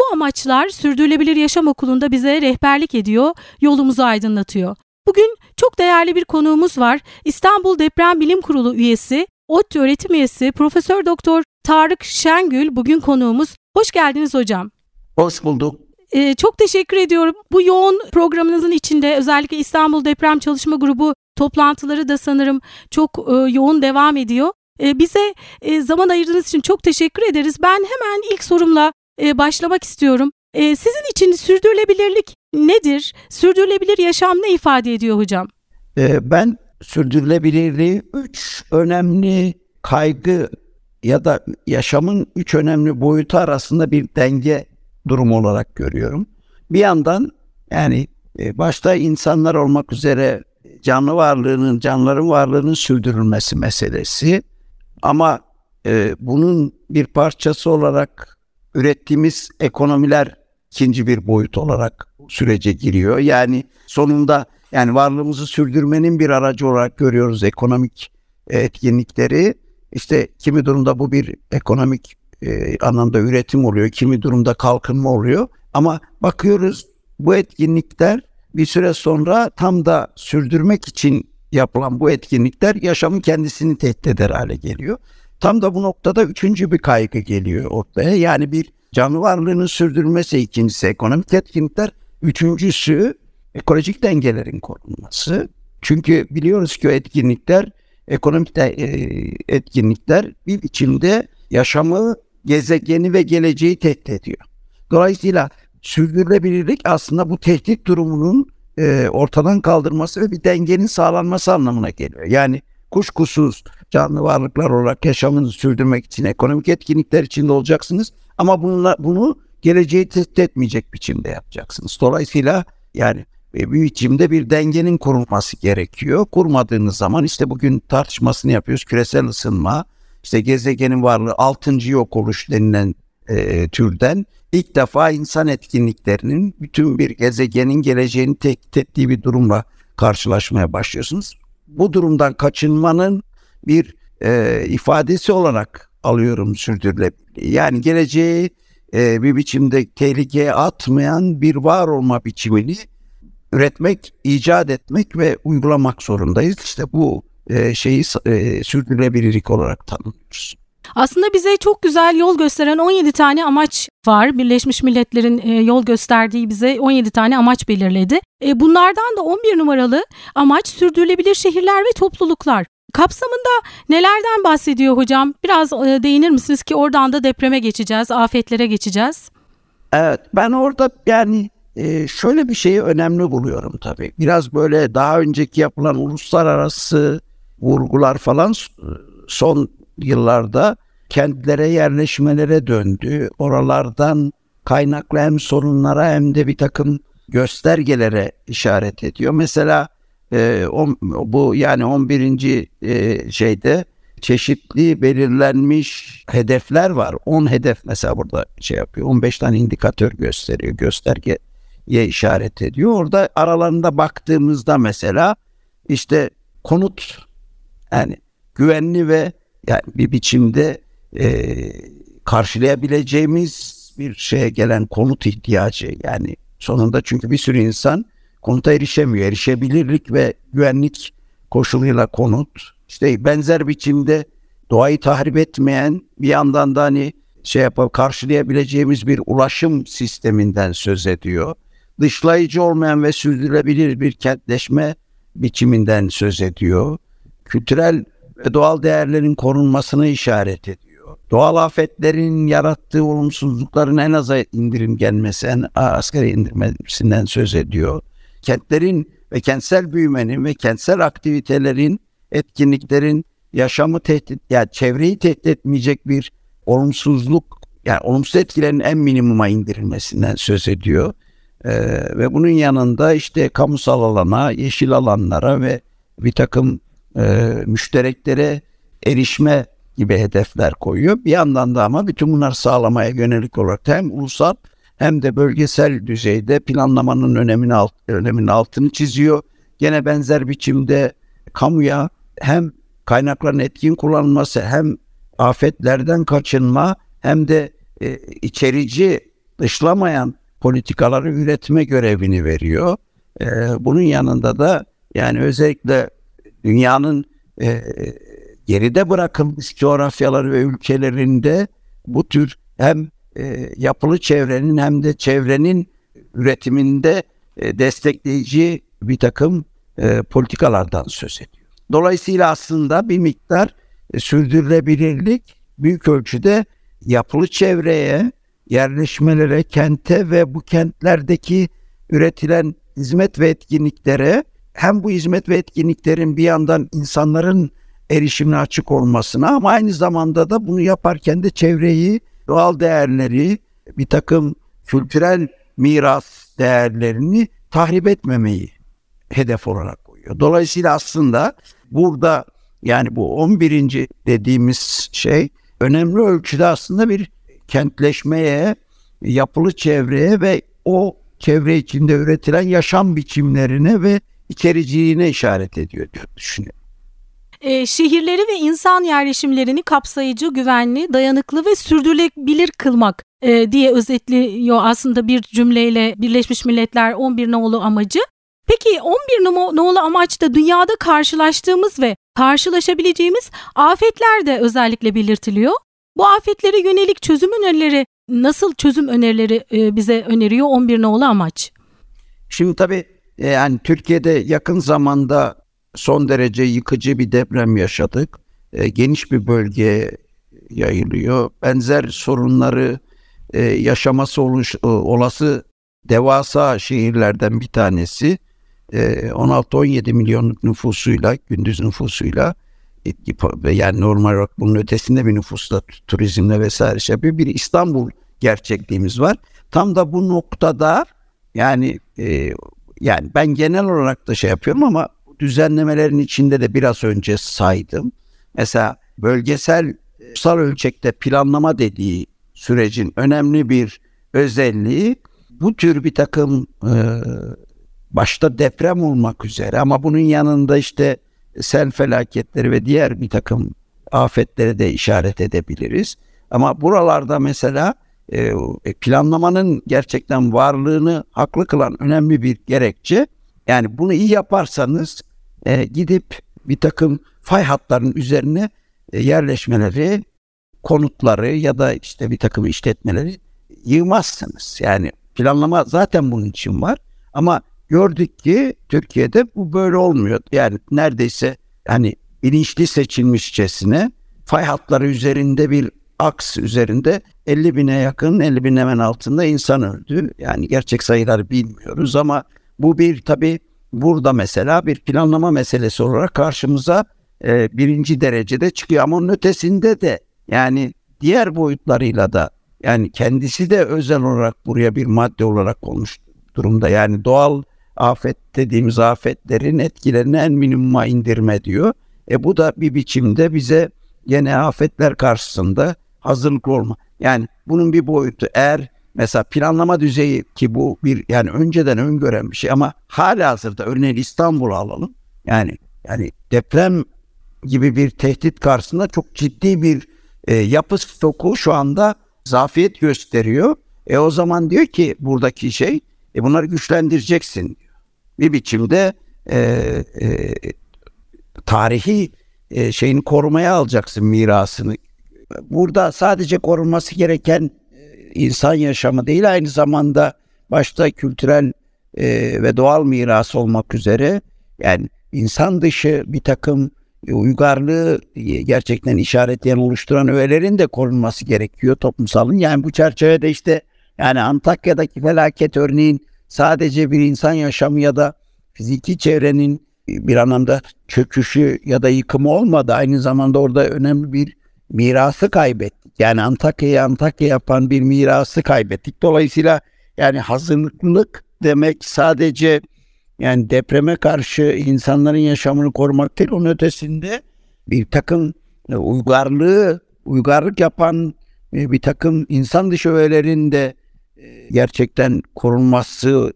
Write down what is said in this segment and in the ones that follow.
Bu amaçlar Sürdürülebilir Yaşam Okulu'nda bize rehberlik ediyor, yolumuzu aydınlatıyor. Bugün çok değerli bir konuğumuz var. İstanbul Deprem Bilim Kurulu üyesi, ODTÜ öğretim üyesi Profesör Doktor Tarık Şengül bugün konuğumuz. Hoş geldiniz hocam. Hoş bulduk. Ee, çok teşekkür ediyorum. Bu yoğun programınızın içinde özellikle İstanbul Deprem Çalışma Grubu toplantıları da sanırım çok e, yoğun devam ediyor. E, bize e, zaman ayırdığınız için çok teşekkür ederiz. Ben hemen ilk sorumla e, başlamak istiyorum. E, sizin için sürdürülebilirlik nedir? Sürdürülebilir yaşam ne ifade ediyor hocam? E, ben sürdürülebilirliği üç önemli kaygı ya da yaşamın üç önemli boyutu arasında bir denge durumu olarak görüyorum. Bir yandan yani başta insanlar olmak üzere canlı varlığının, canlıların varlığının sürdürülmesi meselesi. Ama e, bunun bir parçası olarak ürettiğimiz ekonomiler ikinci bir boyut olarak sürece giriyor. Yani sonunda yani varlığımızı sürdürmenin bir aracı olarak görüyoruz ekonomik e, etkinlikleri. İşte kimi durumda bu bir ekonomik e, anlamda üretim oluyor, kimi durumda kalkınma oluyor. Ama bakıyoruz bu etkinlikler bir süre sonra tam da sürdürmek için yapılan bu etkinlikler yaşamın kendisini tehdit eder hale geliyor. Tam da bu noktada üçüncü bir kaygı geliyor ortaya. Yani bir canlı varlığının sürdürülmesi ikincisi ekonomik etkinlikler, üçüncüsü ekolojik dengelerin korunması. Çünkü biliyoruz ki o etkinlikler, ekonomik de, e, etkinlikler bir biçimde yaşamı, gezegeni ve geleceği tehdit ediyor. Dolayısıyla sürdürülebilirlik aslında bu tehdit durumunun e, ortadan kaldırması ve bir dengenin sağlanması anlamına geliyor. Yani kuşkusuz canlı varlıklar olarak yaşamınızı sürdürmek için ekonomik etkinlikler içinde olacaksınız. Ama bununla, bunu geleceği tehdit etmeyecek biçimde yapacaksınız. Dolayısıyla yani e, bir biçimde bir dengenin kurulması gerekiyor. Kurmadığınız zaman işte bugün tartışmasını yapıyoruz. Küresel ısınma, işte gezegenin varlığı, altıncı yok oluş denilen e, türden ilk defa insan etkinliklerinin bütün bir gezegenin geleceğini tehdit ettiği bir durumla karşılaşmaya başlıyorsunuz. Bu durumdan kaçınmanın bir e, ifadesi olarak alıyorum sürdürülebilirliği. Yani geleceği e, bir biçimde tehlikeye atmayan bir var olma biçimini üretmek, icat etmek ve uygulamak zorundayız. İşte bu e, şeyi e, sürdürülebilirlik olarak tanımlıyoruz. Aslında bize çok güzel yol gösteren 17 tane amaç var. Birleşmiş Milletler'in e, yol gösterdiği bize 17 tane amaç belirledi. E, bunlardan da 11 numaralı amaç sürdürülebilir şehirler ve topluluklar. Kapsamında nelerden bahsediyor hocam? Biraz e, değinir misiniz ki oradan da depreme geçeceğiz, afetlere geçeceğiz. Evet ben orada yani şöyle bir şeyi önemli buluyorum tabii. Biraz böyle daha önceki yapılan uluslararası vurgular falan son yıllarda kentlere yerleşmelere döndü. Oralardan kaynaklı hem sorunlara hem de bir takım göstergelere işaret ediyor. Mesela e, on, bu yani 11. E, şeyde çeşitli belirlenmiş hedefler var. 10 hedef mesela burada şey yapıyor. 15 tane indikatör gösteriyor. Göstergeye işaret ediyor. Orada aralarında baktığımızda mesela işte konut yani güvenli ve yani bir biçimde e, karşılayabileceğimiz bir şeye gelen konut ihtiyacı yani sonunda çünkü bir sürü insan konuta erişemiyor. Erişebilirlik ve güvenlik koşuluyla konut işte benzer biçimde doğayı tahrip etmeyen bir yandan da hani şey yapıp karşılayabileceğimiz bir ulaşım sisteminden söz ediyor. Dışlayıcı olmayan ve sürdürülebilir bir kentleşme biçiminden söz ediyor. Kültürel ve doğal değerlerin korunmasını işaret ediyor. Doğal afetlerin yarattığı olumsuzlukların en aza indirim gelmesi, en asgari indirmesinden söz ediyor. Kentlerin ve kentsel büyümenin ve kentsel aktivitelerin, etkinliklerin yaşamı tehdit, yani çevreyi tehdit etmeyecek bir olumsuzluk, yani olumsuz etkilerin en minimuma indirilmesinden söz ediyor. E, ve bunun yanında işte kamusal alana, yeşil alanlara ve bir takım e, müştereklere erişme gibi hedefler koyuyor. Bir yandan da ama bütün bunlar sağlamaya yönelik olarak hem ulusal hem de bölgesel düzeyde planlamanın önemini alt, öneminin altını çiziyor. Gene benzer biçimde kamuya hem kaynakların etkin kullanılması hem afetlerden kaçınma hem de e, içerici dışlamayan politikaları üretme görevini veriyor. E, bunun yanında da yani özellikle dünyanın e, geride bırakılmış coğrafyaları ve ülkelerinde bu tür hem e, yapılı çevrenin hem de çevrenin üretiminde e, destekleyici bir takım e, politikalardan söz ediyor. Dolayısıyla aslında bir miktar sürdürülebilirlik büyük ölçüde yapılı çevreye, yerleşmelere, kente ve bu kentlerdeki üretilen hizmet ve etkinliklere hem bu hizmet ve etkinliklerin bir yandan insanların erişimine açık olmasına ama aynı zamanda da bunu yaparken de çevreyi, doğal değerleri, bir takım kültürel miras değerlerini tahrip etmemeyi hedef olarak koyuyor. Dolayısıyla aslında burada yani bu 11. dediğimiz şey önemli ölçüde aslında bir kentleşmeye, yapılı çevreye ve o çevre içinde üretilen yaşam biçimlerine ve içericiliğine işaret ediyor diye düşünüyorum. E, şehirleri ve insan yerleşimlerini kapsayıcı, güvenli, dayanıklı ve sürdürülebilir kılmak e, diye özetliyor aslında bir cümleyle Birleşmiş Milletler 11 nolu amacı. Peki 11 nolu amaçta dünyada karşılaştığımız ve karşılaşabileceğimiz afetler de özellikle belirtiliyor. Bu afetlere yönelik çözüm önerileri nasıl çözüm önerileri e, bize öneriyor 11 nolu amaç? Şimdi tabii e, yani Türkiye'de yakın zamanda son derece yıkıcı bir deprem yaşadık. E, geniş bir bölgeye yayılıyor. Benzer sorunları yaşaması oluş, olası devasa şehirlerden bir tanesi 16-17 milyonluk nüfusuyla, gündüz nüfusuyla yani normal olarak bunun ötesinde bir nüfusla turizmle vesaire şey yapıyor. Bir İstanbul gerçekliğimiz var. Tam da bu noktada yani e, yani ben genel olarak da şey yapıyorum ama düzenlemelerin içinde de biraz önce saydım. Mesela bölgesel ulusal ölçekte planlama dediği sürecin önemli bir özelliği bu tür bir takım e, başta deprem olmak üzere ama bunun yanında işte sel felaketleri ve diğer bir takım afetlere de işaret edebiliriz. Ama buralarda mesela e, planlamanın gerçekten varlığını haklı kılan önemli bir gerekçe. Yani bunu iyi yaparsanız e, gidip bir takım fay hatlarının üzerine e, yerleşmeleri, konutları ya da işte bir takım işletmeleri yığmazsınız. Yani planlama zaten bunun için var. Ama gördük ki Türkiye'de bu böyle olmuyor. Yani neredeyse hani bilinçli seçilmişçesine fay hatları üzerinde bir aks üzerinde 50 bine yakın 50 bin hemen altında insan öldü. Yani gerçek sayıları bilmiyoruz ama bu bir tabi burada mesela bir planlama meselesi olarak karşımıza e, birinci derecede çıkıyor ama onun ötesinde de yani diğer boyutlarıyla da yani kendisi de özel olarak buraya bir madde olarak konmuş durumda. Yani doğal afet dediğimiz afetlerin etkilerini en minimuma indirme diyor. E bu da bir biçimde bize yine afetler karşısında hazırlıklı olma. Yani bunun bir boyutu eğer mesela planlama düzeyi ki bu bir yani önceden öngören bir şey ama hala hazırda örneğin İstanbul'u alalım. Yani yani deprem gibi bir tehdit karşısında çok ciddi bir e, yapı stoku şu anda zafiyet gösteriyor. E o zaman diyor ki buradaki şey e bunları güçlendireceksin bir biçimde e, e, tarihi e, şeyini korumaya alacaksın mirasını. Burada sadece korunması gereken insan yaşamı değil aynı zamanda başta kültürel e, ve doğal miras olmak üzere yani insan dışı bir takım uygarlığı gerçekten işaretleyen oluşturan öğelerin de korunması gerekiyor toplumsalın. Yani bu çerçevede işte yani Antakya'daki felaket örneğin sadece bir insan yaşamı ya da fiziki çevrenin bir anlamda çöküşü ya da yıkımı olmadı. Aynı zamanda orada önemli bir mirası kaybettik. Yani Antakya'yı Antakya yapan bir mirası kaybettik. Dolayısıyla yani hazırlıklılık demek sadece yani depreme karşı insanların yaşamını korumak değil, onun ötesinde bir takım e, uygarlığı, uygarlık yapan e, bir takım insan dışı öğelerin de e, gerçekten korunması,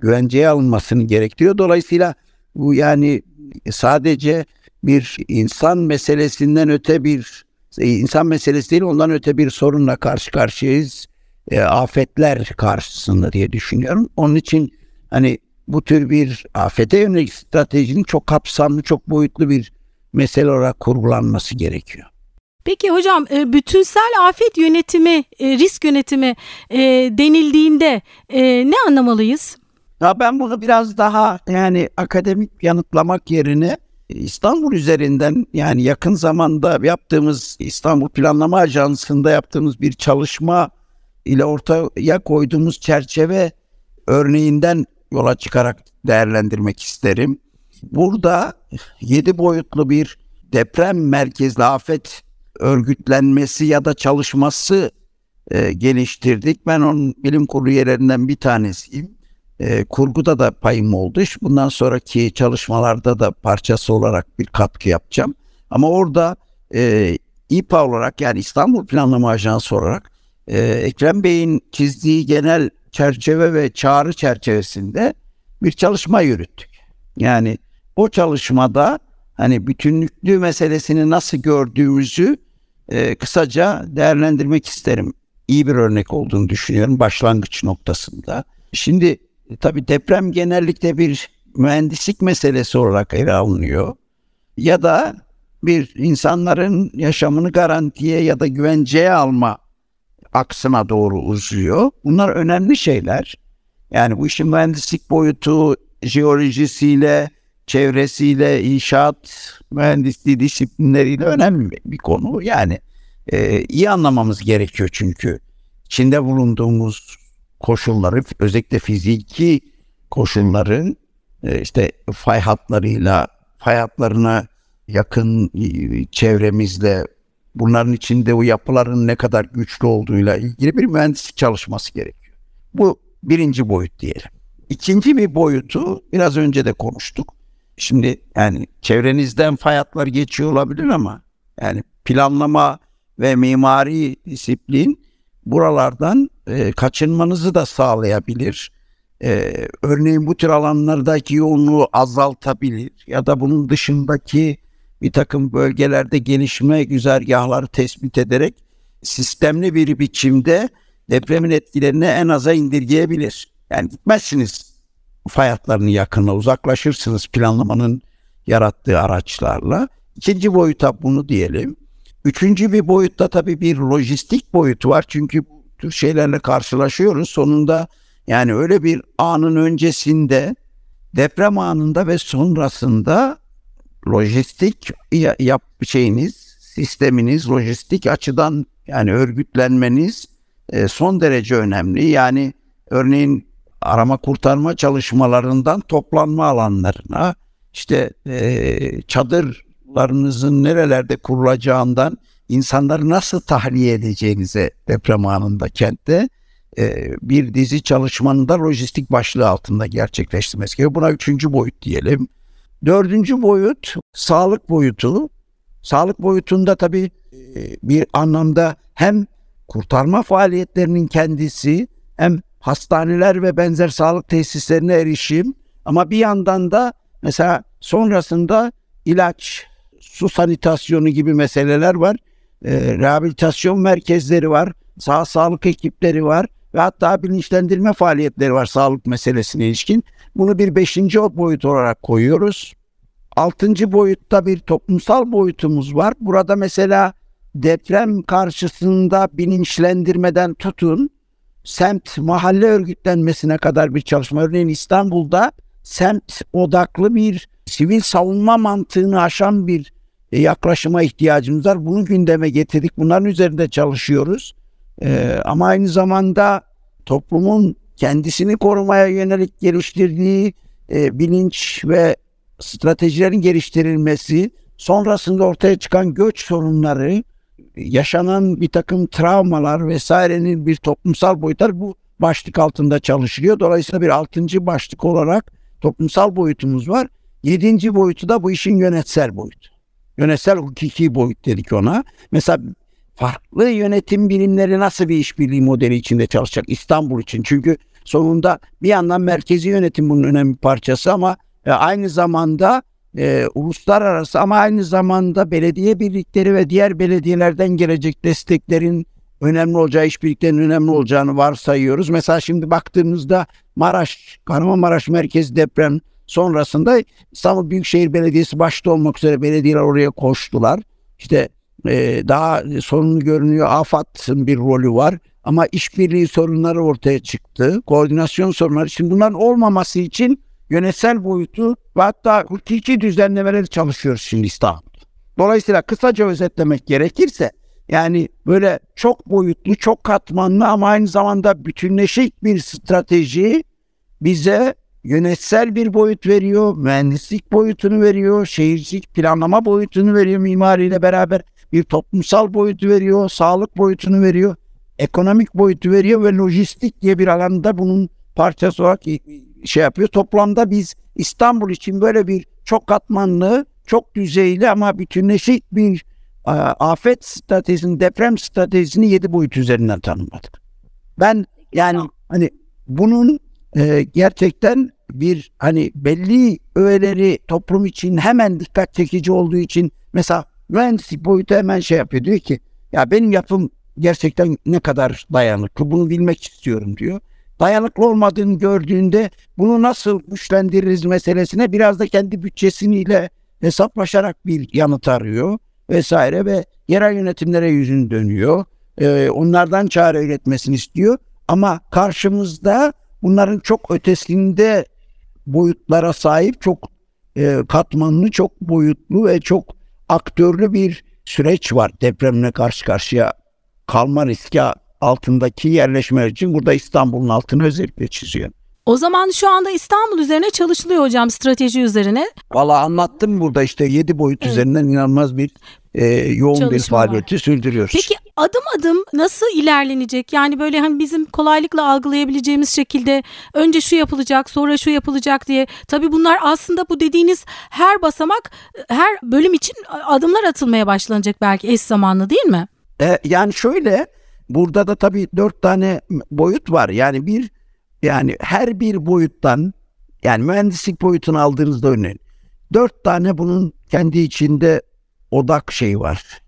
güvenceye alınmasını gerektiriyor. Dolayısıyla bu yani sadece bir insan meselesinden öte bir insan meselesi değil ondan öte bir sorunla karşı karşıyayız. E, afetler karşısında diye düşünüyorum. Onun için hani bu tür bir afete yönelik stratejinin çok kapsamlı, çok boyutlu bir mesele olarak kurgulanması gerekiyor. Peki hocam e, bütünsel afet yönetimi, e, risk yönetimi e, denildiğinde ne anlamalıyız? Ya ben bunu biraz daha yani akademik yanıtlamak yerine İstanbul üzerinden yani yakın zamanda yaptığımız İstanbul Planlama Ajansı'nda yaptığımız bir çalışma ile ortaya koyduğumuz çerçeve örneğinden yola çıkarak değerlendirmek isterim. Burada yedi boyutlu bir deprem merkezli afet örgütlenmesi ya da çalışması e, geliştirdik. Ben onun bilim kurulu üyelerinden bir tanesiyim. E, kurguda da payım oldu. Bundan sonraki çalışmalarda da parçası olarak bir katkı yapacağım. Ama orada e, İPA olarak yani İstanbul Planlama Ajansı olarak e, Ekrem Bey'in çizdiği genel çerçeve ve çağrı çerçevesinde bir çalışma yürüttük. Yani o çalışmada hani bütünlüklü meselesini nasıl gördüğümüzü e, kısaca değerlendirmek isterim. İyi bir örnek olduğunu düşünüyorum başlangıç noktasında. Şimdi tabii deprem genellikle bir mühendislik meselesi olarak ele alınıyor. Ya da bir insanların yaşamını garantiye ya da güvenceye alma aksına doğru uzuyor. Bunlar önemli şeyler. Yani bu işin mühendislik boyutu jeolojisiyle, çevresiyle, inşaat mühendisliği disiplinleriyle önemli bir konu. Yani e, iyi anlamamız gerekiyor çünkü içinde bulunduğumuz koşulları özellikle fiziki koşulların e, işte fay hatlarıyla fay hatlarına yakın e, çevremizle bunların içinde o yapıların ne kadar güçlü olduğuyla ilgili bir mühendislik çalışması gerekiyor. Bu birinci boyut diyelim. İkinci bir boyutu biraz önce de konuştuk. Şimdi yani çevrenizden fay hatları geçiyor olabilir ama yani planlama ve mimari disiplin buralardan e, kaçınmanızı da sağlayabilir. E, örneğin bu tür alanlardaki yoğunluğu azaltabilir ya da bunun dışındaki bir takım bölgelerde gelişme güzergahları tespit ederek sistemli bir biçimde depremin etkilerini en aza indirgeyebilir. Yani gitmezsiniz fay hatlarının yakınına uzaklaşırsınız planlamanın yarattığı araçlarla. İkinci boyuta bunu diyelim. Üçüncü bir boyutta tabii bir lojistik boyutu var. Çünkü bu tür şeylerle karşılaşıyoruz. Sonunda yani öyle bir anın öncesinde deprem anında ve sonrasında lojistik yap şeyiniz, sisteminiz lojistik açıdan yani örgütlenmeniz e, son derece önemli. Yani örneğin arama kurtarma çalışmalarından toplanma alanlarına işte e, çadırlarınızın nerelerde kurulacağından insanları nasıl tahliye edeceğinize deprem anında kentte e, bir dizi çalışmanın da lojistik başlığı altında gerçekleştirmesi gerekiyor. Buna üçüncü boyut diyelim. Dördüncü boyut sağlık boyutu. Sağlık boyutunda tabii e, bir anlamda hem kurtarma faaliyetlerinin kendisi hem hastaneler ve benzer sağlık tesislerine erişim ama bir yandan da mesela sonrasında ilaç, su sanitasyonu gibi meseleler var. E, rehabilitasyon merkezleri var, sağ sağlık ekipleri var ve hatta bilinçlendirme faaliyetleri var sağlık meselesine ilişkin. Bunu bir beşinci boyut olarak koyuyoruz. Altıncı boyutta bir toplumsal boyutumuz var. Burada mesela deprem karşısında bilinçlendirmeden tutun, semt mahalle örgütlenmesine kadar bir çalışma. Örneğin İstanbul'da semt odaklı bir sivil savunma mantığını aşan bir yaklaşıma ihtiyacımız var. Bunu gündeme getirdik. Bunların üzerinde çalışıyoruz. Ee, ama aynı zamanda toplumun kendisini korumaya yönelik geliştirdiği e, bilinç ve stratejilerin geliştirilmesi, sonrasında ortaya çıkan göç sorunları, yaşanan bir takım travmalar vesairenin bir toplumsal boyutlar bu başlık altında çalışılıyor. Dolayısıyla bir altıncı başlık olarak toplumsal boyutumuz var. Yedinci boyutu da bu işin yönetsel boyutu. Yönetsel hukuki boyut dedik ona. Mesela farklı yönetim bilimleri nasıl bir işbirliği modeli içinde çalışacak İstanbul için? Çünkü sonunda bir yandan merkezi yönetim bunun önemli parçası ama e, aynı zamanda e, uluslararası ama aynı zamanda belediye birlikleri ve diğer belediyelerden gelecek desteklerin önemli olacağı, işbirliklerinin önemli olacağını varsayıyoruz. Mesela şimdi baktığımızda Maraş, Kahramanmaraş merkez deprem sonrasında İstanbul Büyükşehir Belediyesi başta olmak üzere belediyeler oraya koştular. İşte e, daha sorunlu görünüyor. AFAD'ın bir rolü var. Ama işbirliği sorunları ortaya çıktı. Koordinasyon sorunları. Şimdi bunların olmaması için yönetsel boyutu ve hatta hukuki düzenlemeleri çalışıyoruz şimdi İstanbul'da. Dolayısıyla kısaca özetlemek gerekirse yani böyle çok boyutlu, çok katmanlı ama aynı zamanda bütünleşik bir strateji bize yönetsel bir boyut veriyor, mühendislik boyutunu veriyor, şehircilik planlama boyutunu veriyor mimariyle beraber bir toplumsal boyutu veriyor, sağlık boyutunu veriyor, ekonomik boyutu veriyor ve lojistik diye bir alanda bunun parçası olarak şey yapıyor. Toplamda biz İstanbul için böyle bir çok katmanlı, çok düzeyli ama bütünleşik bir afet stratejisini, deprem stratejisini yedi boyut üzerinden tanımladık. Ben yani hani bunun e, gerçekten bir hani belli öğeleri toplum için hemen dikkat çekici olduğu için mesela mühendislik boyutu hemen şey yapıyor diyor ki ya benim yapım gerçekten ne kadar dayanıklı bunu bilmek istiyorum diyor. Dayanıklı olmadığını gördüğünde bunu nasıl güçlendiririz meselesine biraz da kendi bütçesiyle hesaplaşarak bir yanıt arıyor vesaire ve yerel yönetimlere yüzünü dönüyor. Ee, onlardan çare üretmesini istiyor. Ama karşımızda bunların çok ötesinde boyutlara sahip çok e, katmanlı, çok boyutlu ve çok aktörlü bir süreç var depremle karşı karşıya kalma riski altındaki yerleşmeler için burada İstanbul'un altını özellikle çiziyor. O zaman şu anda İstanbul üzerine çalışılıyor hocam strateji üzerine. Valla anlattım burada işte yedi boyut evet. üzerinden inanılmaz bir e, yoğun Çalışma bir faaliyeti var. sürdürüyoruz. Peki adım adım nasıl ilerlenecek? Yani böyle hani bizim kolaylıkla algılayabileceğimiz şekilde önce şu yapılacak sonra şu yapılacak diye. Tabii bunlar aslında bu dediğiniz her basamak her bölüm için adımlar atılmaya başlanacak belki eş zamanlı değil mi? E, yani şöyle burada da tabii dört tane boyut var. Yani bir yani her bir boyuttan yani mühendislik boyutunu aldığınızda örneğin dört tane bunun kendi içinde odak şey var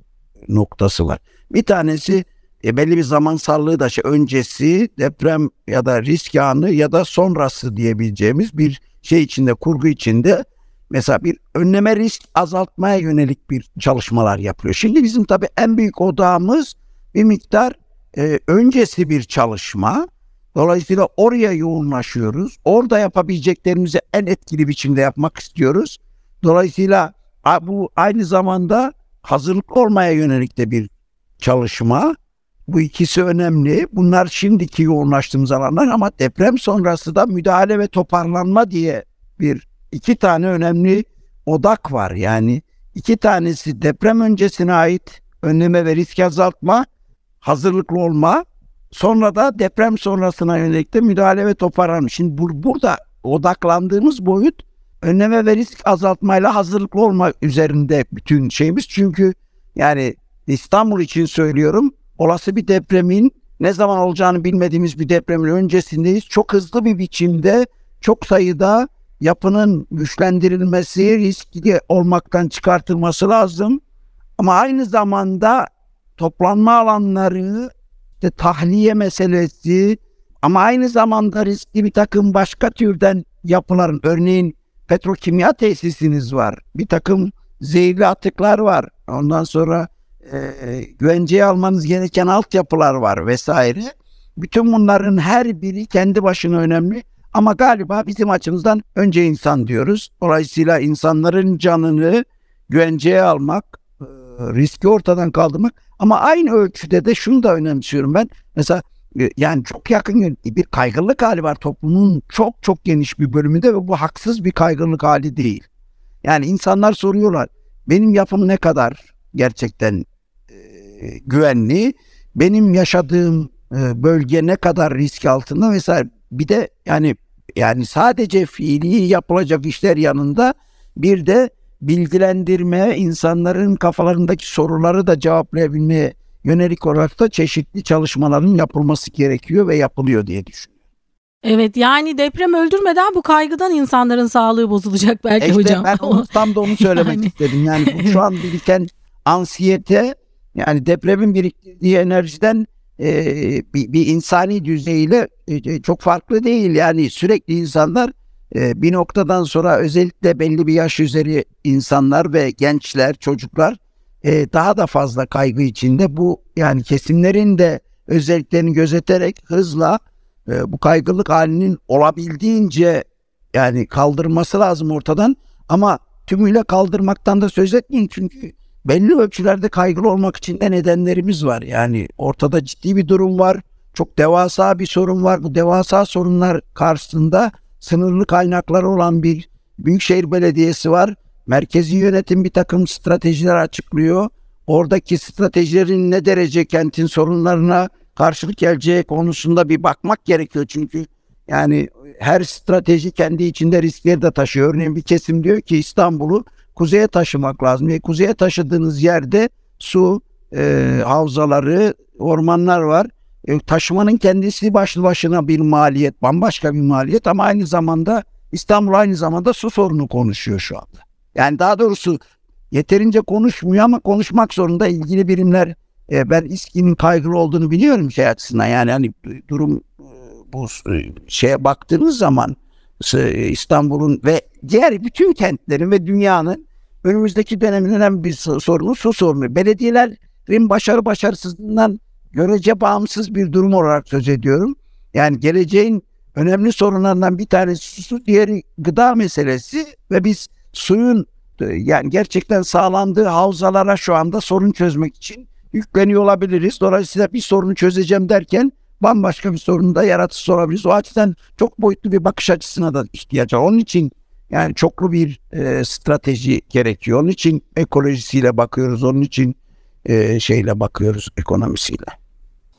noktası var. Bir tanesi e, belli bir zamansallığı da şey, öncesi deprem ya da risk anı ya da sonrası diyebileceğimiz bir şey içinde kurgu içinde mesela bir önleme risk azaltmaya yönelik bir çalışmalar yapılıyor. Şimdi bizim tabii en büyük odağımız bir miktar e, öncesi bir çalışma. Dolayısıyla oraya yoğunlaşıyoruz. Orada yapabileceklerimizi en etkili biçimde yapmak istiyoruz. Dolayısıyla bu aynı zamanda hazırlıklı olmaya yönelik de bir çalışma. Bu ikisi önemli. Bunlar şimdiki yoğunlaştığımız alanlar ama deprem sonrası da müdahale ve toparlanma diye bir iki tane önemli odak var. Yani iki tanesi deprem öncesine ait önleme ve risk azaltma, hazırlıklı olma. Sonra da deprem sonrasına yönelik de müdahale ve toparlanma. Şimdi bur- burada odaklandığımız boyut önleme ve risk azaltmayla hazırlıklı olma üzerinde bütün şeyimiz. Çünkü yani İstanbul için söylüyorum olası bir depremin ne zaman olacağını bilmediğimiz bir depremin öncesindeyiz. Çok hızlı bir biçimde çok sayıda yapının güçlendirilmesi, riskli olmaktan çıkartılması lazım. Ama aynı zamanda toplanma alanları, işte tahliye meselesi ama aynı zamanda riskli bir takım başka türden yapıların örneğin petrokimya tesisiniz var. Bir takım zehirli atıklar var. Ondan sonra e, güvenceye almanız gereken altyapılar var vesaire. Bütün bunların her biri kendi başına önemli. Ama galiba bizim açımızdan önce insan diyoruz. Dolayısıyla insanların canını güvenceye almak, e, riski ortadan kaldırmak ama aynı ölçüde de şunu da önemsiyorum ben. Mesela e, yani çok yakın bir kaygınlık hali var toplumun çok çok geniş bir bölümünde ve bu haksız bir kaygınlık hali değil. Yani insanlar soruyorlar benim yapım ne kadar gerçekten e, güvenli, benim yaşadığım e, bölge ne kadar risk altında vesaire. Bir de yani yani sadece fiili yapılacak işler yanında bir de bilgilendirme, insanların kafalarındaki soruları da cevaplayabilmeye yönelik olarak da çeşitli çalışmaların yapılması gerekiyor ve yapılıyor diye düşünüyorum. Evet yani deprem öldürmeden bu kaygıdan insanların sağlığı bozulacak belki işte hocam. Ben onu, tam da onu söylemek yani. istedim. Yani bu, şu an biriken ansiyete yani depremin biriktirdiği enerjiden e, bir, bir insani düzeyiyle e, çok farklı değil. Yani sürekli insanlar e, bir noktadan sonra özellikle belli bir yaş üzeri insanlar ve gençler, çocuklar e, daha da fazla kaygı içinde. Bu yani kesimlerin de özelliklerini gözeterek hızla e, bu kaygılık halinin olabildiğince yani kaldırması lazım ortadan. Ama tümüyle kaldırmaktan da söz etmeyin çünkü belli ölçülerde kaygılı olmak için de nedenlerimiz var. Yani ortada ciddi bir durum var. Çok devasa bir sorun var. Bu devasa sorunlar karşısında sınırlı kaynakları olan bir büyükşehir belediyesi var. Merkezi yönetim bir takım stratejiler açıklıyor. Oradaki stratejilerin ne derece kentin sorunlarına karşılık geleceği konusunda bir bakmak gerekiyor. Çünkü yani her strateji kendi içinde riskleri de taşıyor. Örneğin bir kesim diyor ki İstanbul'u kuzeye taşımak lazım. E, kuzeye taşıdığınız yerde su, e, havzaları, ormanlar var. E, taşımanın kendisi başlı başına bir maliyet, bambaşka bir maliyet ama aynı zamanda İstanbul aynı zamanda su sorunu konuşuyor şu anda. Yani daha doğrusu yeterince konuşmuyor ama konuşmak zorunda ilgili birimler e, ben İSKİ'nin kaygılı olduğunu biliyorum şey açısından yani hani durum e, bu e, şeye baktığınız zaman İstanbul'un ve diğer bütün kentlerin ve dünyanın önümüzdeki dönemin önemli bir sorunu su sorunu. Belediyelerin başarı başarısızlığından görece bağımsız bir durum olarak söz ediyorum. Yani geleceğin önemli sorunlarından bir tanesi su, diğeri gıda meselesi ve biz suyun yani gerçekten sağlandığı havzalara şu anda sorun çözmek için yükleniyor olabiliriz. Dolayısıyla bir sorunu çözeceğim derken bambaşka bir sorunu da yaratış olabiliriz. O açıdan çok boyutlu bir bakış açısına da ihtiyaç var. Onun için yani çoklu bir e, strateji gerekiyor. Onun için ekolojisiyle bakıyoruz. Onun için e, şeyle bakıyoruz ekonomisiyle.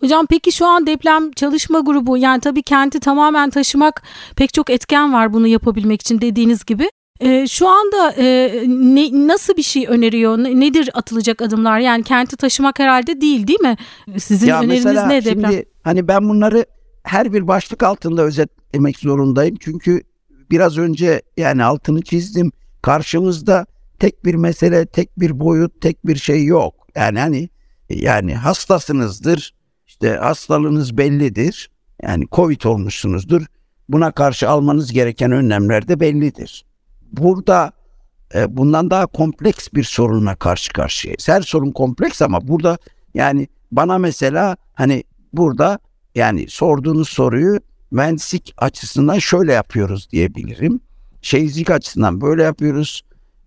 Hocam peki şu an deprem çalışma grubu yani tabii kenti tamamen taşımak pek çok etken var bunu yapabilmek için dediğiniz gibi. E, şu anda e, ne, nasıl bir şey öneriyor? Nedir atılacak adımlar? Yani kenti taşımak herhalde değil değil mi? Sizin ya öneriniz ne deprem? Şimdi hani ben bunları her bir başlık altında özetlemek zorundayım. Çünkü biraz önce yani altını çizdim. Karşımızda tek bir mesele, tek bir boyut, tek bir şey yok. Yani hani yani hastasınızdır. İşte hastalığınız bellidir. Yani Covid olmuşsunuzdur. Buna karşı almanız gereken önlemler de bellidir burada e, bundan daha kompleks bir sorunla karşı karşıyayız. Her sorun kompleks ama burada yani bana mesela hani burada yani sorduğunuz soruyu mühendislik açısından şöyle yapıyoruz diyebilirim. Şehircilik açısından böyle yapıyoruz.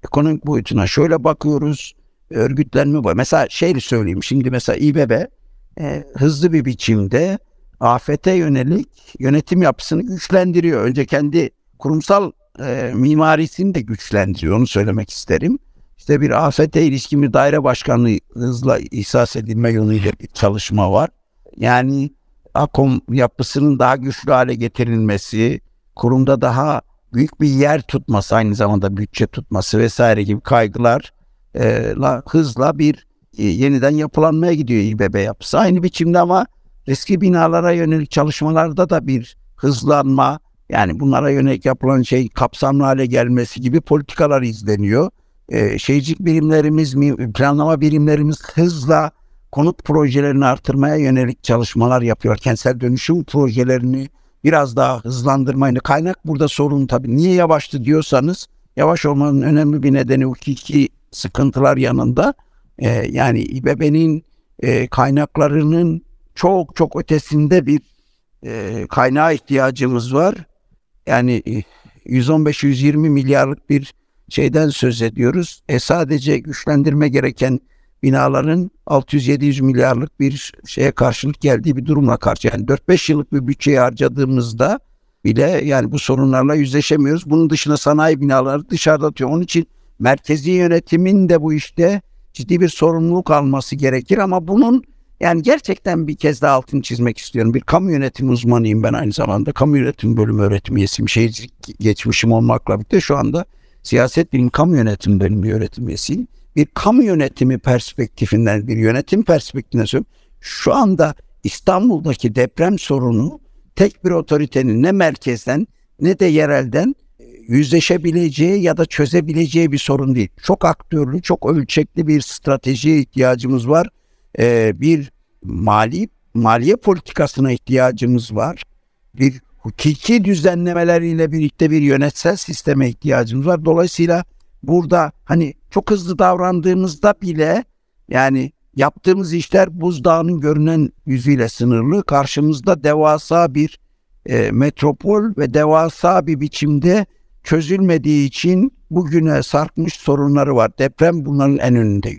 Ekonomik boyutuna şöyle bakıyoruz. Örgütlenme var. Mesela şeyi söyleyeyim. Şimdi mesela İBB e, hızlı bir biçimde afete yönelik yönetim yapısını güçlendiriyor. Önce kendi kurumsal e, mimarisini de güçlendiriyor. Onu söylemek isterim. İşte bir afete ilişkin bir daire başkanlığı hızla ihsas edilme yönüyle bir çalışma var. Yani AKOM yapısının daha güçlü hale getirilmesi, kurumda daha büyük bir yer tutması, aynı zamanda bütçe tutması vesaire gibi kaygılar e, la, hızla bir yeniden yapılanmaya gidiyor İBB yapısı. Aynı biçimde ama eski binalara yönelik çalışmalarda da bir hızlanma, yani bunlara yönelik yapılan şey kapsamlı hale gelmesi gibi politikalar izleniyor. Ee, şeycik birimlerimiz, planlama birimlerimiz hızla konut projelerini artırmaya yönelik çalışmalar yapıyor. Kentsel dönüşüm projelerini biraz daha hızlandırmayı. Kaynak burada sorun tabii. Niye yavaştı diyorsanız yavaş olmanın önemli bir nedeni hukuki sıkıntılar yanında. E, yani İBB'nin e, kaynaklarının çok çok ötesinde bir e, kaynağa ihtiyacımız var. Yani 115-120 e, milyarlık bir şeyden söz ediyoruz. E sadece güçlendirme gereken binaların 600-700 milyarlık bir şeye karşılık geldiği bir durumla karşı. Yani 4-5 yıllık bir bütçeyi harcadığımızda bile yani bu sorunlarla yüzleşemiyoruz. Bunun dışında sanayi binaları dışarıda atıyor. Onun için merkezi yönetimin de bu işte ciddi bir sorumluluk alması gerekir ama bunun Yani gerçekten bir kez daha altını çizmek istiyorum. Bir kamu yönetimi uzmanıyım ben aynı zamanda. Kamu yönetimi bölümü öğretim üyesiyim. Şehircilik geçmişim olmakla birlikte şu anda siyaset bilim kamu yönetimi bölümü öğretim üyesiyim. Bir kamu yönetimi perspektifinden, bir yönetim perspektifinden söylüyorum. Şu anda İstanbul'daki deprem sorunu tek bir otoritenin ne merkezden ne de yerelden yüzleşebileceği ya da çözebileceği bir sorun değil. Çok aktörlü, çok ölçekli bir stratejiye ihtiyacımız var. Ee, bir mali maliye politikasına ihtiyacımız var. Bir hukuki düzenlemeleriyle birlikte bir yönetsel sisteme ihtiyacımız var. Dolayısıyla burada hani çok hızlı davrandığımızda bile yani yaptığımız işler buzdağının görünen yüzüyle sınırlı. Karşımızda devasa bir e, metropol ve devasa bir biçimde çözülmediği için bugüne sarkmış sorunları var. Deprem bunların en önünde.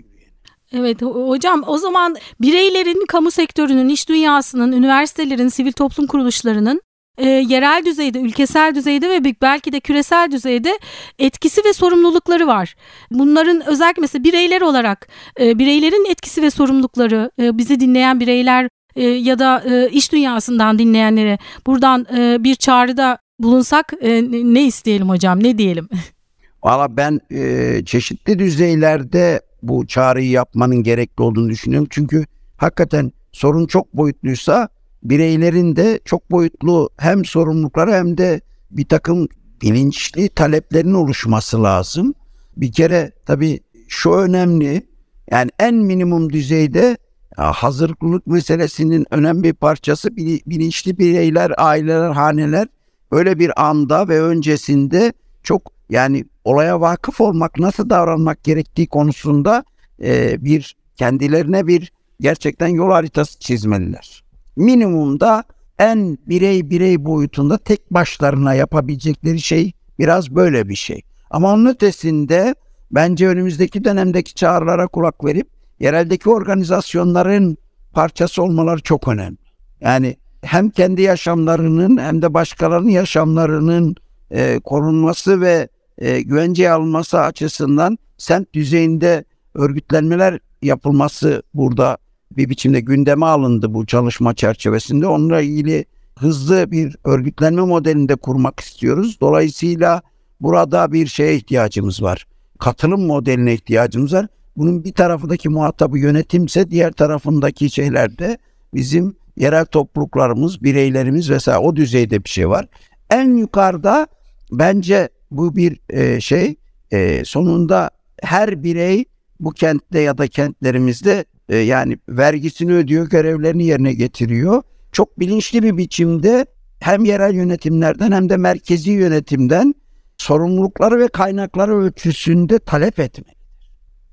Evet hocam o zaman bireylerin, kamu sektörünün, iş dünyasının, üniversitelerin, sivil toplum kuruluşlarının e, yerel düzeyde, ülkesel düzeyde ve belki de küresel düzeyde etkisi ve sorumlulukları var. Bunların özellikle mesela bireyler olarak e, bireylerin etkisi ve sorumlulukları, e, bizi dinleyen bireyler e, ya da e, iş dünyasından dinleyenlere buradan e, bir çağrıda bulunsak e, ne isteyelim hocam, ne diyelim? Valla ben e, çeşitli düzeylerde bu çağrıyı yapmanın gerekli olduğunu düşünüyorum. Çünkü hakikaten sorun çok boyutluysa bireylerin de çok boyutlu hem sorumlulukları hem de bir takım bilinçli taleplerin oluşması lazım. Bir kere tabii şu önemli yani en minimum düzeyde hazırlık meselesinin önemli bir parçası bilinçli bireyler, aileler, haneler öyle bir anda ve öncesinde çok yani olaya vakıf olmak, nasıl davranmak gerektiği konusunda e, bir kendilerine bir gerçekten yol haritası çizmeliler minimumda en birey birey boyutunda tek başlarına yapabilecekleri şey biraz böyle bir şey. Ama onun ötesinde bence önümüzdeki dönemdeki çağrılara kulak verip yereldeki organizasyonların parçası olmaları çok önemli. Yani hem kendi yaşamlarının hem de başkalarının yaşamlarının e, korunması ve e, güvenceye alınması açısından semt düzeyinde örgütlenmeler yapılması burada bir biçimde gündeme alındı bu çalışma çerçevesinde. Onunla ilgili hızlı bir örgütlenme modelinde kurmak istiyoruz. Dolayısıyla burada bir şeye ihtiyacımız var. Katılım modeline ihtiyacımız var. Bunun bir tarafındaki muhatabı yönetimse diğer tarafındaki şeylerde bizim yerel topluluklarımız, bireylerimiz vesaire o düzeyde bir şey var. En yukarıda bence bu bir e, şey e, sonunda her birey bu kentte ya da kentlerimizde e, yani vergisini ödüyor, görevlerini yerine getiriyor. Çok bilinçli bir biçimde hem yerel yönetimlerden hem de merkezi yönetimden sorumlulukları ve kaynakları ölçüsünde talep etmelidir.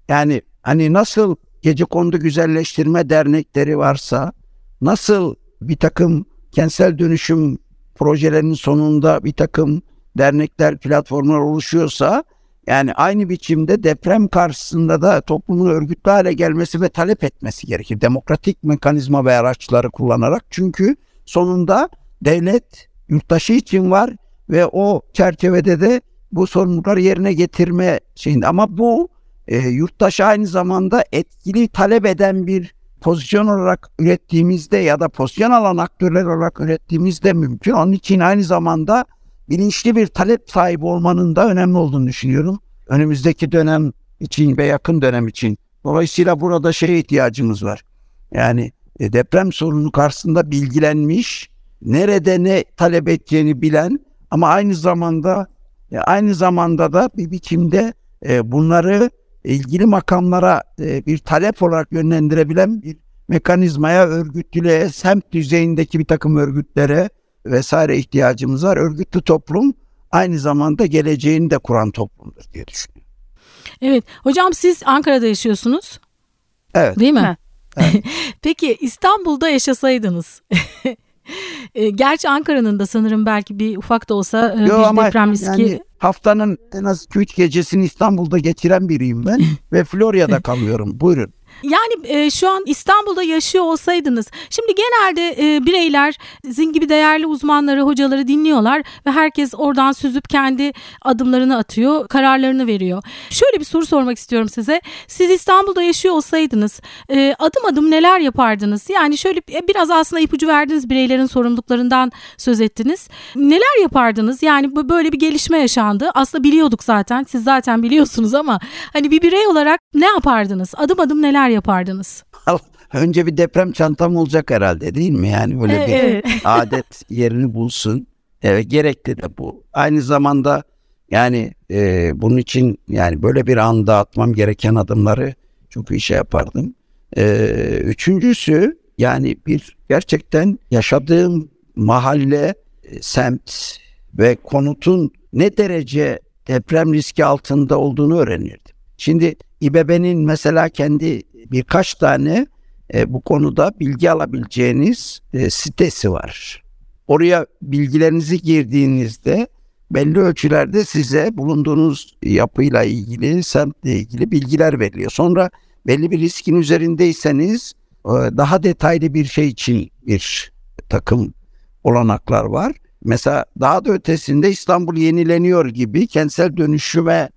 Yani hani nasıl gece kondu güzelleştirme dernekleri varsa, nasıl bir takım kentsel dönüşüm projelerinin sonunda bir takım dernekler, platformlar oluşuyorsa yani aynı biçimde deprem karşısında da toplumun örgütlü hale gelmesi ve talep etmesi gerekir. Demokratik mekanizma ve araçları kullanarak. Çünkü sonunda devlet yurttaşı için var ve o çerçevede de bu sorumlulukları yerine getirme şeyinde. Ama bu e, yurttaşı aynı zamanda etkili talep eden bir pozisyon olarak ürettiğimizde ya da pozisyon alan aktörler olarak ürettiğimizde mümkün. Onun için aynı zamanda bilinçli bir talep sahibi olmanın da önemli olduğunu düşünüyorum. Önümüzdeki dönem için ve yakın dönem için. Dolayısıyla burada şeye ihtiyacımız var. Yani e, deprem sorunu karşısında bilgilenmiş, nerede ne talep edeceğini bilen ama aynı zamanda e, aynı zamanda da bir biçimde e, bunları ilgili makamlara bir talep olarak yönlendirebilen bir mekanizmaya, örgütlülüğe, semt düzeyindeki bir takım örgütlere, vesaire ihtiyacımız var. Örgütlü toplum aynı zamanda geleceğini de kuran toplumdur diye düşünüyorum. Evet. Hocam siz Ankara'da yaşıyorsunuz. Evet. Değil mi? Evet. Peki İstanbul'da yaşasaydınız e, Gerçi Ankara'nın da sanırım belki bir ufak da olsa e, Yo, bir deprem riski. Yani haftanın en az 2-3 gecesini İstanbul'da geçiren biriyim ben ve Florya'da kalıyorum. Buyurun. Yani e, şu an İstanbul'da yaşıyor olsaydınız, şimdi genelde e, bireyler sizin gibi değerli uzmanları, hocaları dinliyorlar ve herkes oradan süzüp kendi adımlarını atıyor, kararlarını veriyor. Şöyle bir soru sormak istiyorum size. Siz İstanbul'da yaşıyor olsaydınız, e, adım adım neler yapardınız? Yani şöyle e, biraz aslında ipucu verdiniz, bireylerin sorumluluklarından söz ettiniz. Neler yapardınız? Yani böyle bir gelişme yaşandı. Aslında biliyorduk zaten, siz zaten biliyorsunuz ama hani bir birey olarak ne yapardınız? Adım adım neler yapardınız? Önce bir deprem çantam olacak herhalde değil mi? Yani böyle bir evet. adet yerini bulsun. Evet gerekli de bu. Aynı zamanda yani e, bunun için yani böyle bir anda atmam gereken adımları çok iyi şey yapardım. E, üçüncüsü yani bir gerçekten yaşadığım mahalle, e, semt ve konutun ne derece deprem riski altında olduğunu öğrenirdim. Şimdi İBB'nin mesela kendi birkaç tane e, bu konuda bilgi alabileceğiniz e, sitesi var. Oraya bilgilerinizi girdiğinizde belli ölçülerde size bulunduğunuz yapıyla ilgili, semtle ilgili bilgiler veriliyor. Sonra belli bir riskin üzerindeyseniz e, daha detaylı bir şey için bir takım olanaklar var. Mesela daha da ötesinde İstanbul yenileniyor gibi kentsel dönüşüme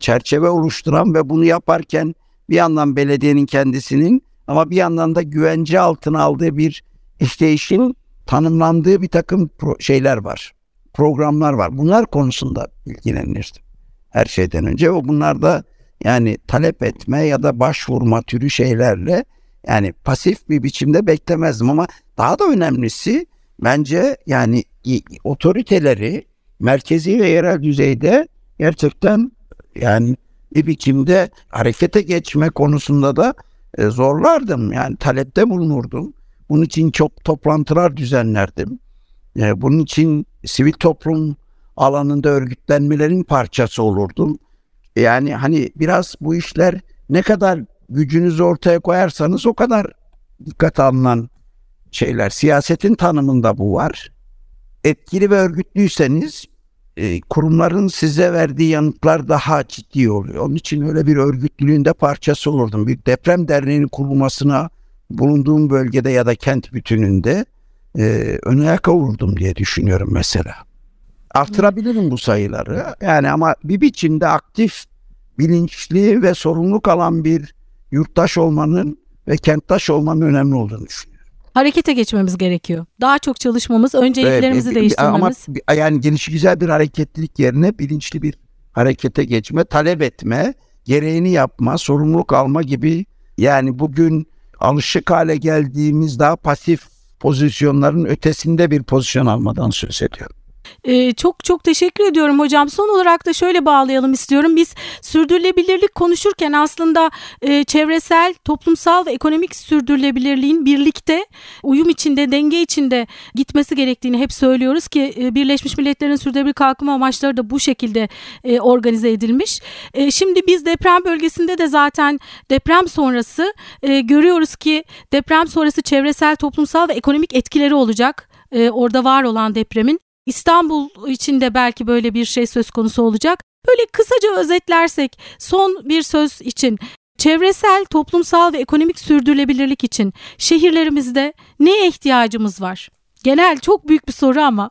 çerçeve oluşturan ve bunu yaparken bir yandan belediyenin kendisinin ama bir yandan da güvence altına aldığı bir işleyişin tanımlandığı bir takım şeyler var. Programlar var. Bunlar konusunda ilgilenirdim. Her şeyden önce o bunlar da yani talep etme ya da başvurma türü şeylerle yani pasif bir biçimde beklemezdim ama daha da önemlisi bence yani otoriteleri merkezi ve yerel düzeyde gerçekten yani bir biçimde harekete geçme konusunda da e, zorlardım. Yani talepte bulunurdum. Bunun için çok toplantılar düzenlerdim. E, bunun için sivil toplum alanında örgütlenmelerin parçası olurdum. Yani hani biraz bu işler ne kadar gücünüzü ortaya koyarsanız o kadar dikkat alınan şeyler. Siyasetin tanımında bu var. Etkili ve örgütlüyseniz e, kurumların size verdiği yanıtlar daha ciddi oluyor. Onun için öyle bir örgütlülüğün de parçası olurdum. Bir deprem derneğinin kurulmasına bulunduğum bölgede ya da kent bütününde e, ön ayak olurdum diye düşünüyorum mesela. Artırabilirim bu sayıları. Yani ama bir biçimde aktif, bilinçli ve sorumluluk alan bir yurttaş olmanın ve kenttaş olmanın önemli olduğunu düşünüyorum harekete geçmemiz gerekiyor. Daha çok çalışmamız, önceliklerimizi evet, değiştirmemiz. Ama yani gelişi güzel bir hareketlilik yerine bilinçli bir harekete geçme, talep etme, gereğini yapma, sorumluluk alma gibi yani bugün alışık hale geldiğimiz daha pasif pozisyonların ötesinde bir pozisyon almadan söz ediyorum. Ee, çok çok teşekkür ediyorum hocam. Son olarak da şöyle bağlayalım istiyorum. Biz sürdürülebilirlik konuşurken aslında e, çevresel, toplumsal ve ekonomik sürdürülebilirliğin birlikte uyum içinde, denge içinde gitmesi gerektiğini hep söylüyoruz ki e, Birleşmiş Milletler'in sürdürülebilir kalkınma amaçları da bu şekilde e, organize edilmiş. E, şimdi biz deprem bölgesinde de zaten deprem sonrası e, görüyoruz ki deprem sonrası çevresel, toplumsal ve ekonomik etkileri olacak e, orada var olan depremin. İstanbul için de belki böyle bir şey söz konusu olacak. Böyle kısaca özetlersek son bir söz için çevresel, toplumsal ve ekonomik sürdürülebilirlik için şehirlerimizde neye ihtiyacımız var? Genel çok büyük bir soru ama.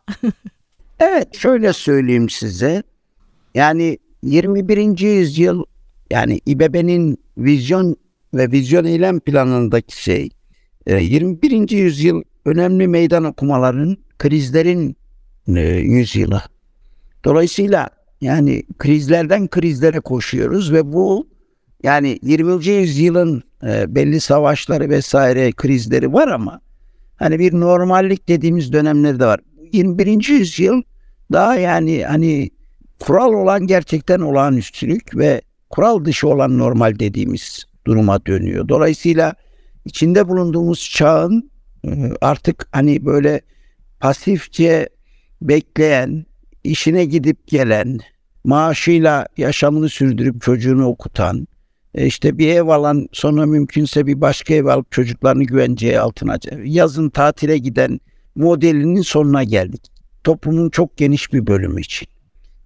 evet şöyle söyleyeyim size. Yani 21. yüzyıl yani İBB'nin vizyon ve vizyon eylem planındaki şey 21. E, yüzyıl önemli meydan okumaların, krizlerin e, yüzyılı. Dolayısıyla yani krizlerden krizlere koşuyoruz ve bu yani 20. yüzyılın e, belli savaşları vesaire krizleri var ama hani bir normallik dediğimiz dönemleri de var. 21. yüzyıl daha yani hani kural olan gerçekten olağanüstülük ve kural dışı olan normal dediğimiz duruma dönüyor. Dolayısıyla içinde bulunduğumuz çağın e, artık hani böyle pasifçe bekleyen, işine gidip gelen, maaşıyla yaşamını sürdürüp çocuğunu okutan, e, işte bir ev alan sonra mümkünse bir başka ev alıp çocuklarını güvenceye altına yazın tatile giden modelinin sonuna geldik. Toplumun çok geniş bir bölümü için.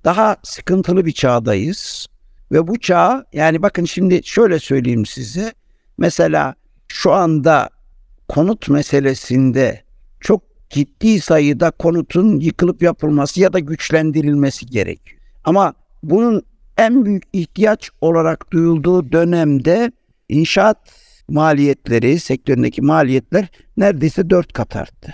Daha sıkıntılı bir çağdayız ve bu çağ yani bakın şimdi şöyle söyleyeyim size Mesela şu anda konut meselesinde çok ciddi sayıda konutun yıkılıp yapılması ya da güçlendirilmesi gerekiyor. Ama bunun en büyük ihtiyaç olarak duyulduğu dönemde inşaat maliyetleri, sektöründeki maliyetler neredeyse dört kat arttı.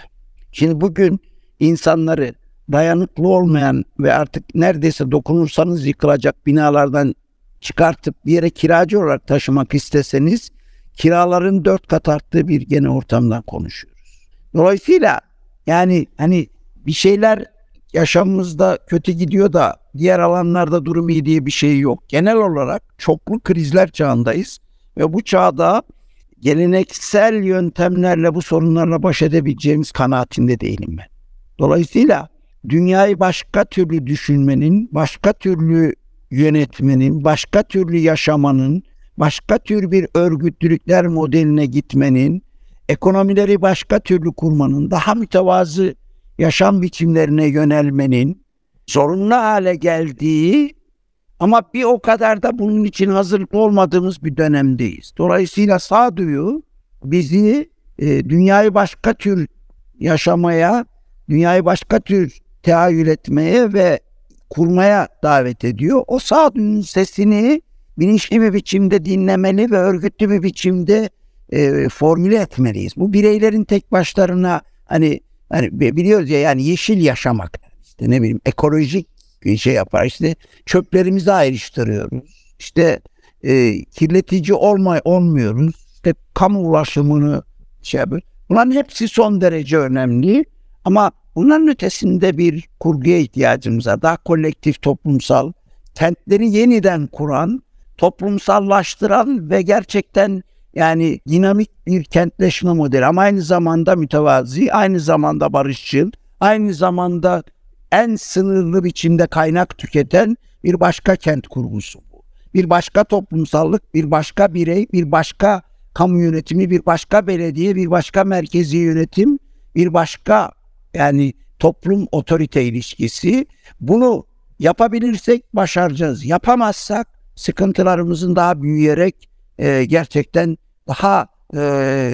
Şimdi bugün insanları dayanıklı olmayan ve artık neredeyse dokunursanız yıkılacak binalardan çıkartıp bir yere kiracı olarak taşımak isteseniz kiraların dört kat arttığı bir gene ortamdan konuşuyoruz. Dolayısıyla yani hani bir şeyler yaşamımızda kötü gidiyor da diğer alanlarda durum iyi diye bir şey yok. Genel olarak çoklu krizler çağındayız ve bu çağda geleneksel yöntemlerle bu sorunlarla baş edebileceğimiz kanaatinde değilim ben. Dolayısıyla dünyayı başka türlü düşünmenin, başka türlü yönetmenin, başka türlü yaşamanın, başka tür bir örgütlülükler modeline gitmenin, ekonomileri başka türlü kurmanın, daha mütevazı yaşam biçimlerine yönelmenin zorunlu hale geldiği ama bir o kadar da bunun için hazırlıklı olmadığımız bir dönemdeyiz. Dolayısıyla sağduyu bizi e, dünyayı başka tür yaşamaya, dünyayı başka tür tehayyül etmeye ve kurmaya davet ediyor. O sağduyunun sesini bilinçli bir biçimde dinlemeli ve örgütlü bir biçimde e, formüle etmeliyiz. Bu bireylerin tek başlarına hani hani biliyoruz ya yani yeşil yaşamak işte ne bileyim ekolojik bir şey yapar işte çöplerimizi ayrıştırıyoruz. İşte e, kirletici olmay olmuyoruz. İşte kamu ulaşımını şey yapıyoruz. Bunların hepsi son derece önemli ama bunların ötesinde bir kurguya ihtiyacımız var. Daha kolektif toplumsal kentleri yeniden kuran, toplumsallaştıran ve gerçekten yani dinamik bir kentleşme modeli ama aynı zamanda mütevazi, aynı zamanda barışçıl, aynı zamanda en sınırlı biçimde kaynak tüketen bir başka kent kurgusu bu. Bir başka toplumsallık, bir başka birey, bir başka kamu yönetimi, bir başka belediye, bir başka merkezi yönetim, bir başka yani toplum otorite ilişkisi. Bunu yapabilirsek başaracağız. Yapamazsak sıkıntılarımızın daha büyüyerek e, gerçekten daha e,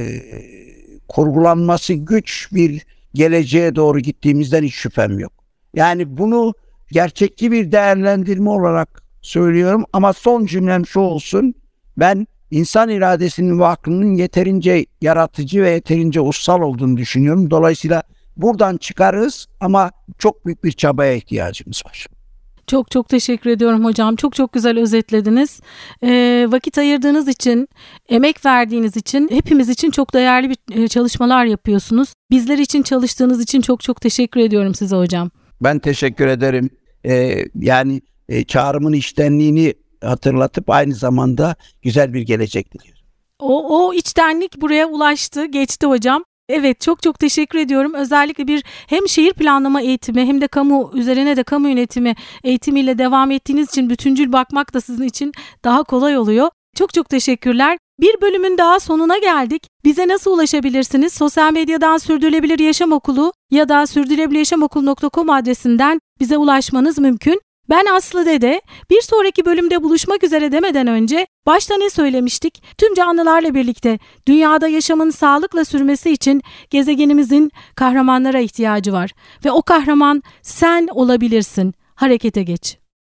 kurgulanması güç bir geleceğe doğru gittiğimizden hiç şüphem yok. Yani bunu gerçekçi bir değerlendirme olarak söylüyorum ama son cümlem şu olsun. Ben insan iradesinin ve aklının yeterince yaratıcı ve yeterince ussal olduğunu düşünüyorum. Dolayısıyla buradan çıkarız ama çok büyük bir çabaya ihtiyacımız var. Çok çok teşekkür ediyorum hocam. Çok çok güzel özetlediniz. Ee, vakit ayırdığınız için, emek verdiğiniz için, hepimiz için çok değerli bir çalışmalar yapıyorsunuz. Bizler için çalıştığınız için çok çok teşekkür ediyorum size hocam. Ben teşekkür ederim. Ee, yani e, çağrımın iştenliğini hatırlatıp aynı zamanda güzel bir gelecek diliyorum. O, o içtenlik buraya ulaştı, geçti hocam. Evet çok çok teşekkür ediyorum. Özellikle bir hem şehir planlama eğitimi hem de kamu üzerine de kamu yönetimi eğitimiyle devam ettiğiniz için bütüncül bakmak da sizin için daha kolay oluyor. Çok çok teşekkürler. Bir bölümün daha sonuna geldik. Bize nasıl ulaşabilirsiniz? Sosyal medyadan Sürdürülebilir Yaşam Okulu ya da sürdürülebiliryaşamokulu.com adresinden bize ulaşmanız mümkün. Ben Aslı Dede. Bir sonraki bölümde buluşmak üzere demeden önce başta ne söylemiştik? Tüm canlılarla birlikte dünyada yaşamın sağlıkla sürmesi için gezegenimizin kahramanlara ihtiyacı var ve o kahraman sen olabilirsin. Harekete geç.